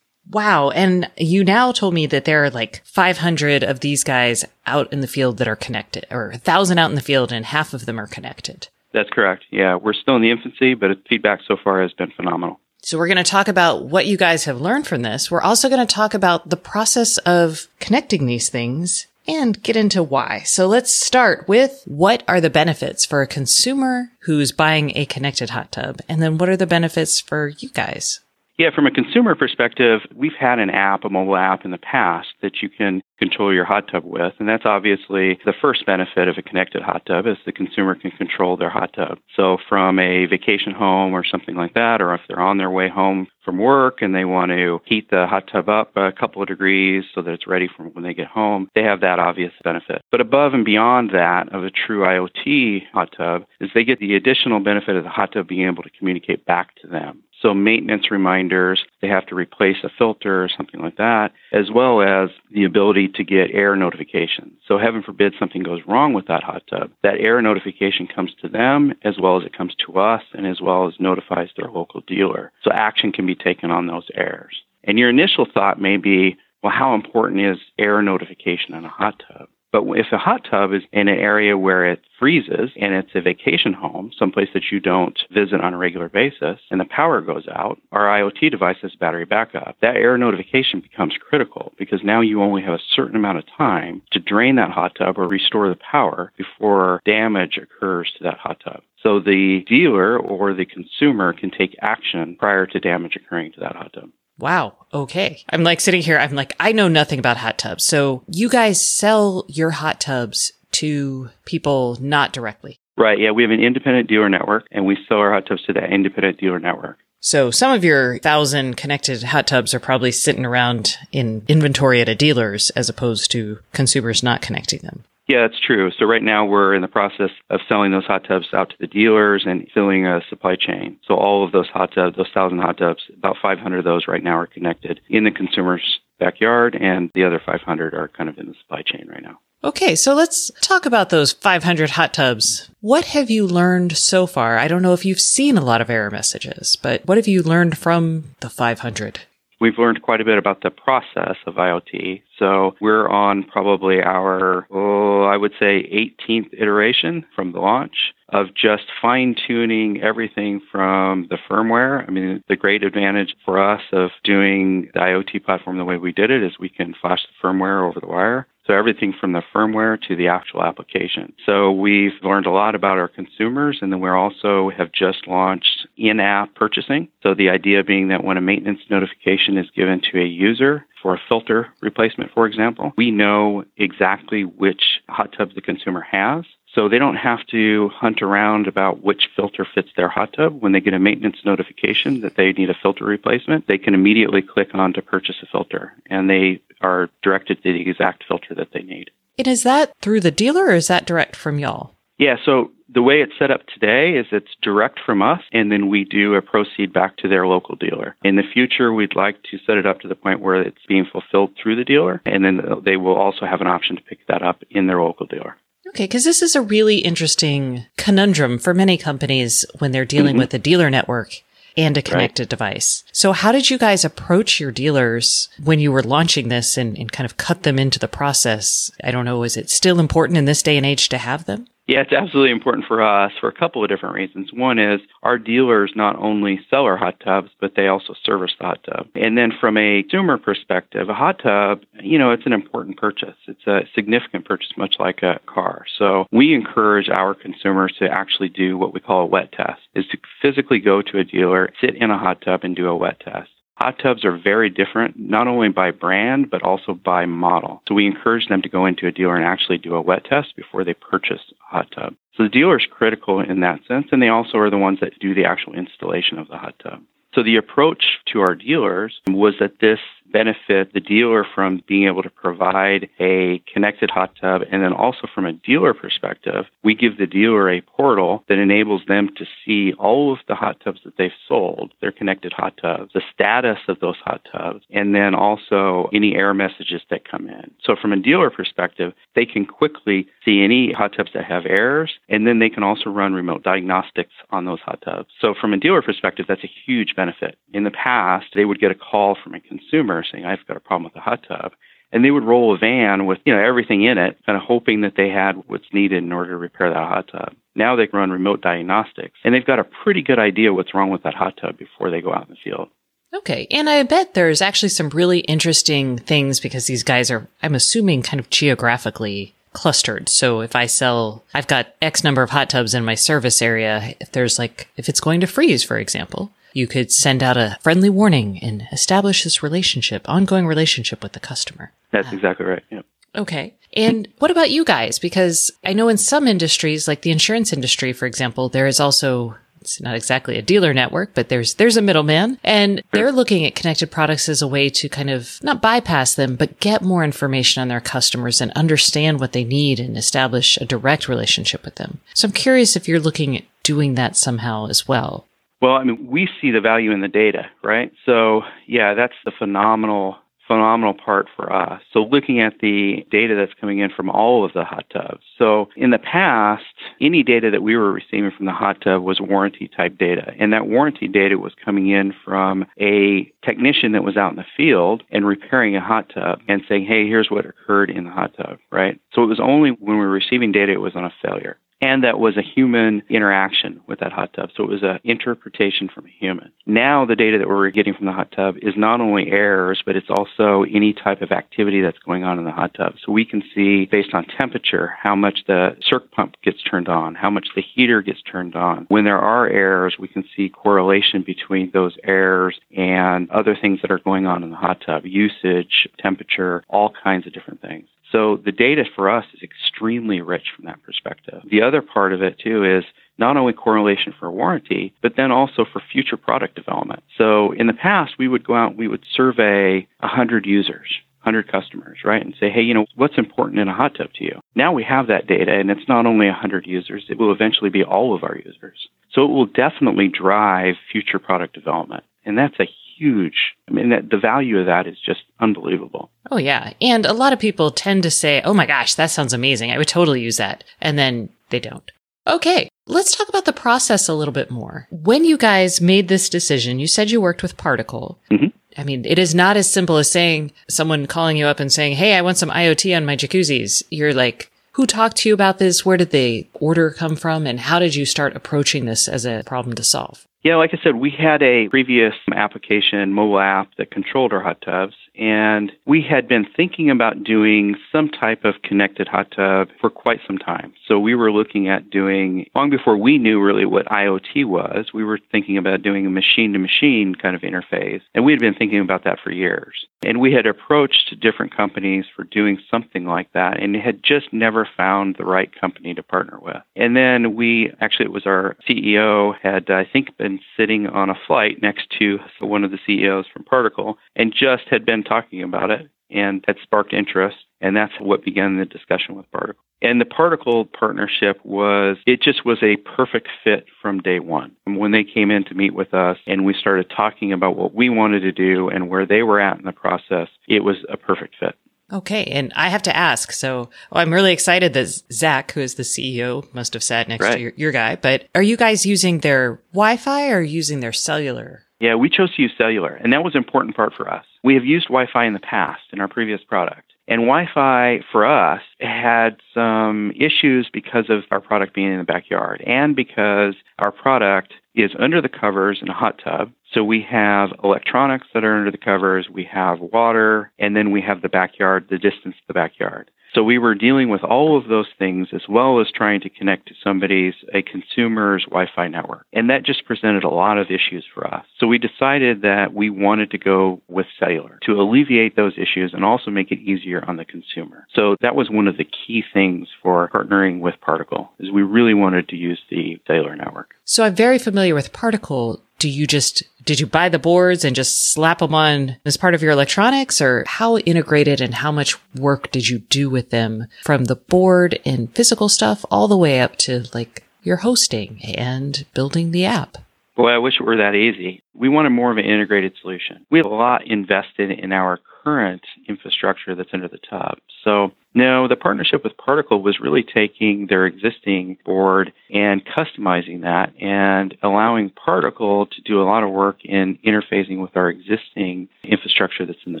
Wow. And you now told me that there are like 500 of these guys out in the field that are connected, or 1,000 out in the field, and half of them are connected. That's correct. Yeah, we're still in the infancy, but feedback so far has been phenomenal. So we're going to talk about what you guys have learned from this. We're also going to talk about the process of connecting these things and get into why. So let's start with what are the benefits for a consumer who's buying a connected hot tub? And then what are the benefits for you guys? Yeah, from a consumer perspective, we've had an app, a mobile app in the past that you can control your hot tub with. And that's obviously the first benefit of a connected hot tub is the consumer can control their hot tub. So from a vacation home or something like that, or if they're on their way home from work and they want to heat the hot tub up a couple of degrees so that it's ready for when they get home, they have that obvious benefit. But above and beyond that of a true IoT hot tub is they get the additional benefit of the hot tub being able to communicate back to them. So maintenance reminders, they have to replace a filter or something like that, as well as the ability to get error notifications. So heaven forbid something goes wrong with that hot tub. That error notification comes to them as well as it comes to us and as well as notifies their local dealer. So action can be taken on those errors. And your initial thought may be, well, how important is error notification on a hot tub? But if a hot tub is in an area where it freezes and it's a vacation home, someplace that you don't visit on a regular basis, and the power goes out, our IoT device has battery backup. That error notification becomes critical because now you only have a certain amount of time to drain that hot tub or restore the power before damage occurs to that hot tub. So the dealer or the consumer can take action prior to damage occurring to that hot tub. Wow. Okay. I'm like sitting here. I'm like, I know nothing about hot tubs. So you guys sell your hot tubs to people not directly. Right. Yeah. We have an independent dealer network and we sell our hot tubs to that independent dealer network. So some of your thousand connected hot tubs are probably sitting around in inventory at a dealer's as opposed to consumers not connecting them. Yeah, that's true. So right now we're in the process of selling those hot tubs out to the dealers and filling a supply chain. So all of those hot tubs, those thousand hot tubs, about 500 of those right now are connected in the consumer's backyard, and the other 500 are kind of in the supply chain right now. Okay, so let's talk about those 500 hot tubs. What have you learned so far? I don't know if you've seen a lot of error messages, but what have you learned from the 500? We've learned quite a bit about the process of IoT. So we're on probably our, oh, I would say 18th iteration from the launch of just fine tuning everything from the firmware. I mean, the great advantage for us of doing the IoT platform the way we did it is we can flash the firmware over the wire. So everything from the firmware to the actual application. So we've learned a lot about our consumers and then we also have just launched in-app purchasing. So the idea being that when a maintenance notification is given to a user, for a filter replacement, for example, we know exactly which hot tubs the consumer has. So they don't have to hunt around about which filter fits their hot tub. When they get a maintenance notification that they need a filter replacement, they can immediately click on to purchase a filter and they are directed to the exact filter that they need. And is that through the dealer or is that direct from y'all? Yeah, so the way it's set up today is it's direct from us, and then we do a proceed back to their local dealer. In the future, we'd like to set it up to the point where it's being fulfilled through the dealer, and then they will also have an option to pick that up in their local dealer. Okay, because this is a really interesting conundrum for many companies when they're dealing mm-hmm. with a dealer network and a connected right. device. So how did you guys approach your dealers when you were launching this and, and kind of cut them into the process? I don't know, is it still important in this day and age to have them? Yeah, it's absolutely important for us for a couple of different reasons. One is our dealers not only sell our hot tubs, but they also service the hot tub. And then from a consumer perspective, a hot tub, you know, it's an important purchase. It's a significant purchase, much like a car. So we encourage our consumers to actually do what we call a wet test, is to physically go to a dealer, sit in a hot tub and do a wet test. Hot tubs are very different, not only by brand, but also by model. So we encourage them to go into a dealer and actually do a wet test before they purchase a hot tub. So the dealer is critical in that sense, and they also are the ones that do the actual installation of the hot tub. So the approach to our dealers was that this benefit the dealer from being able to provide a connected hot tub. And then also from a dealer perspective, we give the dealer a portal that enables them to see all of the hot tubs that they've sold, their connected hot tubs, the status of those hot tubs, and then also any error messages that come in. So from a dealer perspective, they can quickly see any hot tubs that have errors, and then they can also run remote diagnostics on those hot tubs. So from a dealer perspective, that's a huge benefit. In the past, they would get a call from a consumer saying, I've got a problem with the hot tub. And they would roll a van with, you know, everything in it, kind of hoping that they had what's needed in order to repair that hot tub. Now they can run remote diagnostics, and they've got a pretty good idea what's wrong with that hot tub before they go out in the field. Okay. And I bet there's actually some really interesting things because these guys are, I'm assuming, kind of geographically clustered. So if I sell, I've got X number of hot tubs in my service area. If there's like, if it's going to freeze, for example, you could send out a friendly warning and establish this relationship, ongoing relationship with the customer. That's exactly right. Yep. Okay. And what about you guys? Because I know in some industries, like the insurance industry, for example, there is also it's not exactly a dealer network, but there's there's a middleman and they're looking at connected products as a way to kind of not bypass them, but get more information on their customers and understand what they need and establish a direct relationship with them. So I'm curious if you're looking at doing that somehow as well. Well, I mean, we see the value in the data, right? So, yeah, that's the phenomenal phenomenal part for us. So looking at the data that's coming in from all of the hot tubs. So in the past, any data that we were receiving from the hot tub was warranty type data. And that warranty data was coming in from a technician that was out in the field and repairing a hot tub and saying, hey, here's what occurred in the hot tub, right? So it was only when we were receiving data it was on a failure and that was a human interaction with that hot tub. So it was an interpretation from a human. Now the data that we're getting from the hot tub is not only errors, but it's also any type of activity that's going on in the hot tub. So we can see based on temperature how much the circ pump gets turned on, how much the heater gets turned on. When there are errors, we can see correlation between those errors and other things that are going on in the hot tub, usage, temperature, all kinds of different things. So the data for us is extremely rich from that perspective. The other part of it too is not only correlation for warranty, but then also for future product development. So in the past, we would go out, we would survey 100 users. 100 customers, right? And say, hey, you know, what's important in a hot tub to you? Now we have that data, and it's not only 100 users, it will eventually be all of our users. So it will definitely drive future product development. And that's a huge. I mean, that, the value of that is just unbelievable. Oh, yeah. And a lot of people tend to say, oh my gosh, that sounds amazing. I would totally use that. And then they don't. Okay. Let's talk about the process a little bit more. When you guys made this decision, you said you worked with Particle. Mm-hmm. I mean, it is not as simple as saying someone calling you up and saying, Hey, I want some IoT on my jacuzzis. You're like, who talked to you about this? Where did the order come from? And how did you start approaching this as a problem to solve? Yeah, like I said, we had a previous application, mobile app that controlled our hot tubs. And we had been thinking about doing some type of connected hot tub for quite some time. So we were looking at doing, long before we knew really what IoT was, we were thinking about doing a machine to machine kind of interface. And we had been thinking about that for years. And we had approached different companies for doing something like that and had just never found the right company to partner with. And then we actually, it was our CEO had, I think, been sitting on a flight next to one of the CEOs from Particle and just had been talking about it and that sparked interest. And that's what began the discussion with Particle. And the Particle partnership was, it just was a perfect fit from day one. When they came in to meet with us and we started talking about what we wanted to do and where they were at in the process, it was a perfect fit. Okay. And I have to ask. So well, I'm really excited that Zach, who is the CEO, must have sat next right. to your, your guy. But are you guys using their Wi Fi or using their cellular? Yeah, we chose to use cellular, and that was an important part for us. We have used Wi Fi in the past in our previous product. And Wi Fi for us had some issues because of our product being in the backyard and because our product is under the covers in a hot tub. So we have electronics that are under the covers, we have water, and then we have the backyard, the distance to the backyard. So we were dealing with all of those things as well as trying to connect to somebody's, a consumer's Wi Fi network. And that just presented a lot of issues for us. So we decided that we wanted to go with cellular to alleviate those issues and also make it easier on the consumer. So that was one of the key things for partnering with Particle is we really wanted to use the cellular network. So I'm very familiar with Particle do you just did you buy the boards and just slap them on as part of your electronics or how integrated and how much work did you do with them from the board and physical stuff all the way up to like your hosting and building the app Boy, I wish it were that easy. We wanted more of an integrated solution. We have a lot invested in our current infrastructure that's under the tub. So, no, the partnership with Particle was really taking their existing board and customizing that and allowing Particle to do a lot of work in interfacing with our existing infrastructure that's in the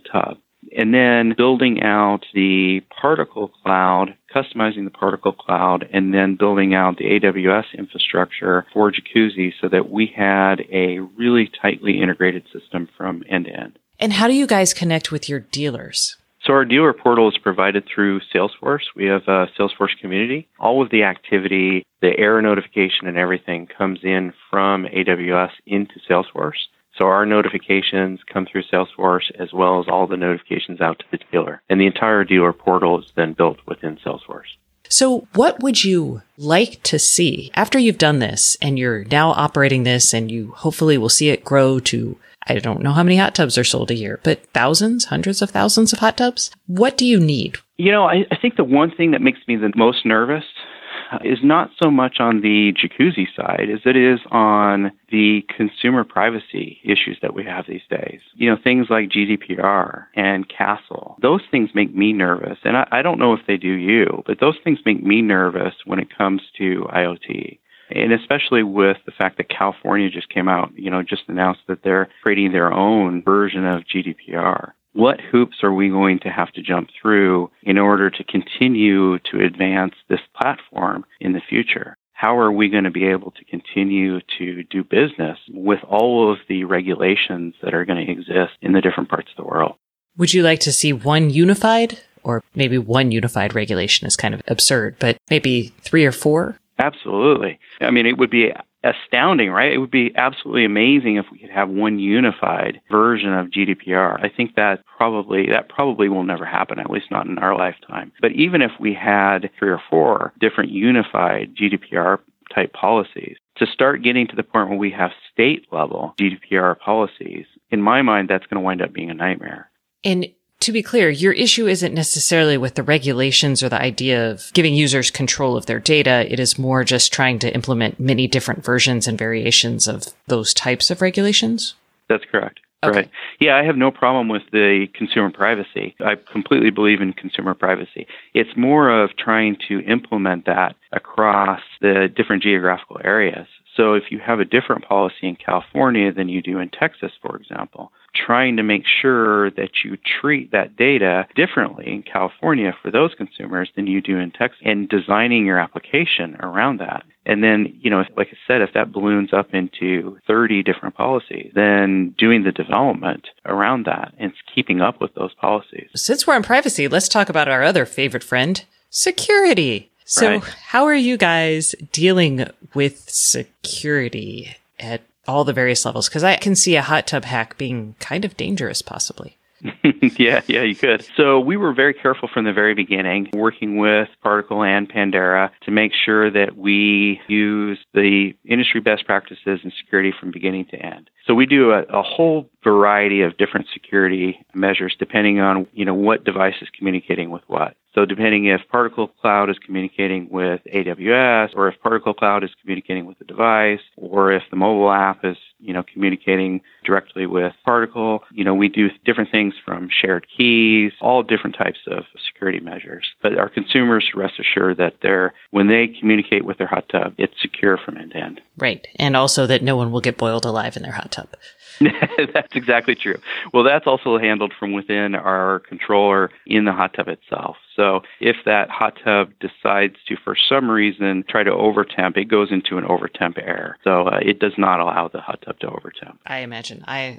tub and then building out the particle cloud, customizing the particle cloud, and then building out the AWS infrastructure for Jacuzzi so that we had a really tightly integrated system from end to end. And how do you guys connect with your dealers? So our dealer portal is provided through Salesforce. We have a Salesforce community. All of the activity, the error notification and everything comes in from AWS into Salesforce. So our notifications come through Salesforce as well as all the notifications out to the dealer. And the entire dealer portal is then built within Salesforce. So, what would you like to see after you've done this and you're now operating this and you hopefully will see it grow to, I don't know how many hot tubs are sold a year, but thousands, hundreds of thousands of hot tubs? What do you need? You know, I, I think the one thing that makes me the most nervous uh, is not so much on the jacuzzi side as it is on the consumer privacy issues that we have these days. You know, things like GDPR and CASL. Those things make me nervous. And I, I don't know if they do you, but those things make me nervous when it comes to IoT. And especially with the fact that California just came out, you know, just announced that they're creating their own version of GDPR what hoops are we going to have to jump through in order to continue to advance this platform in the future? How are we going to be able to continue to do business with all of the regulations that are going to exist in the different parts of the world? Would you like to see one unified, or maybe one unified regulation is kind of absurd, but maybe three or four? Absolutely. I mean, it would be astounding, right? It would be absolutely amazing if we could have one unified version of GDPR. I think that probably that probably will never happen, at least not in our lifetime. But even if we had three or four different unified GDPR type policies, to start getting to the point where we have state level GDPR policies, in my mind, that's going to wind up being a nightmare. And to be clear, your issue isn't necessarily with the regulations or the idea of giving users control of their data. It is more just trying to implement many different versions and variations of those types of regulations. That's correct. Okay. Right. Yeah, I have no problem with the consumer privacy. I completely believe in consumer privacy. It's more of trying to implement that across the different geographical areas So if you have a different policy in California than you do in Texas, for example, trying to make sure that you treat that data differently in California for those consumers than you do in Texas and designing your application around that. And then, you know, like I said, if that balloons up into 30 different policies, then doing the development around that and keeping up with those policies. Since we're on privacy, let's talk about our other favorite friend, security. So, Right. how are you guys dealing with security at all the various levels? Because I can see a hot tub hack being kind of dangerous, possibly. yeah, yeah, you could. So we were very careful from the very beginning, working with Particle and Pandera to make sure that we use the industry best practices in security from beginning to end. So we do a, a whole variety of different security measures depending on you know what device is communicating with what. So depending if Particle Cloud is communicating with AWS or if Particle Cloud is communicating with the device or if the mobile app is, you know, communicating directly with Particle, you know, we do different things from shared keys, all different types of security measures. But our consumers rest assured that they're when they communicate with their hot tub, it's secure from end to end. Right. And also that no one will get boiled alive in their hot tub. that's exactly true. Well, that's also handled from within our controller in the hot tub itself. So if that hot tub decides to, for some reason, try to overtemp, it goes into an overtemp error. So uh, it does not allow the hot tub to overtemp. I imagine. I.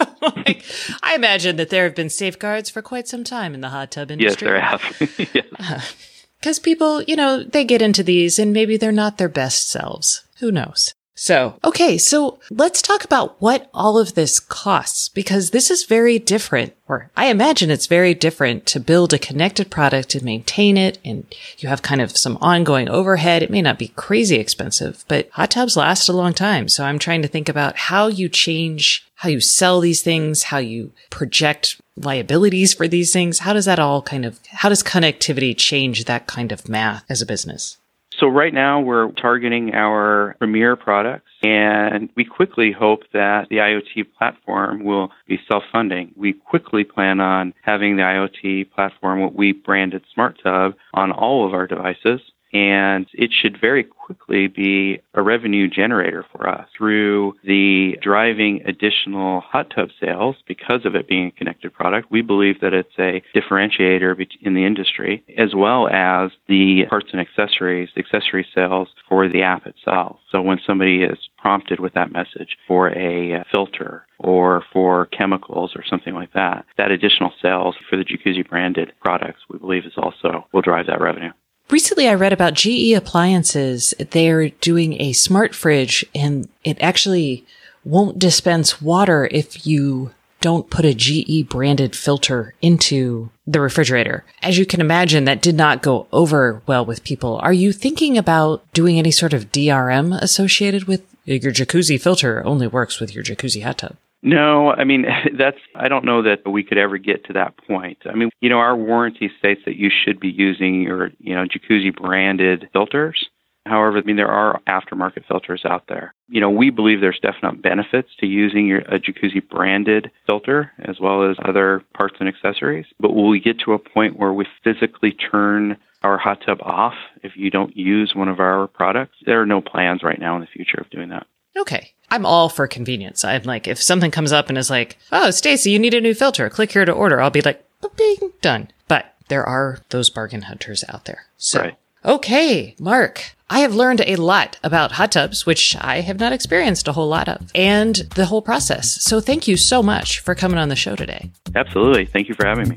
like, I imagine that there have been safeguards for quite some time in the hot tub industry. Yes, there have. yes. Because people, you know, they get into these and maybe they're not their best selves. Who knows? So, okay, so let's talk about what all of this costs because this is very different, or I imagine it's very different to build a connected product and maintain it. And you have kind of some ongoing overhead. It may not be crazy expensive, but hot tubs last a long time. So I'm trying to think about how you change, how you sell these things, how you project liabilities for these things. How does that all kind of, how does connectivity change that kind of math as a business? So right now we're targeting our premier products and we quickly hope that the IoT platform will be self-funding. We quickly plan on having the IoT platform, what we branded Smart Tub, on all of our devices. And it should very quickly be a revenue generator for us through the driving additional hot tub sales because of it being a connected product. We believe that it's a differentiator in the industry, as well as the parts and accessories, accessory sales for the app itself. So when somebody is prompted with that message for a uh, filter or for chemicals or something like that, that additional sales for the Jacuzzi branded products, we believe is also will drive that revenue. Recently, I read about GE appliances. They're doing a smart fridge and it actually won't dispense water if you don't put a GE branded filter into the refrigerator. As you can imagine, that did not go over well with people. Are you thinking about doing any sort of DRM associated with your jacuzzi filter only works with your jacuzzi hot tub? No, I mean that's I don't know that we could ever get to that point. I mean, you know, our warranty states that you should be using your, you know, jacuzzi branded filters. However, I mean there are aftermarket filters out there. You know, we believe there's definite benefits to using your a jacuzzi branded filter as well as other parts and accessories. But will we get to a point where we physically turn our hot tub off if you don't use one of our products? There are no plans right now in the future of doing that. Okay. I'm all for convenience. I'm like, if something comes up and is like, oh, Stacey, you need a new filter, click here to order, I'll be like, bing, done. But there are those bargain hunters out there. So, Right. okay, Mark, I have learned a lot about hot tubs, which I have not experienced a whole lot of, and the whole process. So thank you so much for coming on the show today. Absolutely. Thank you for having me.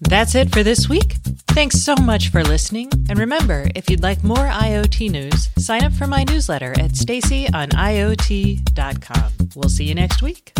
That's it for this week. Thanks so much for listening. And remember, if you'd like more IoT news, sign up for my newsletter at staceyoniot.com. We'll see you next week.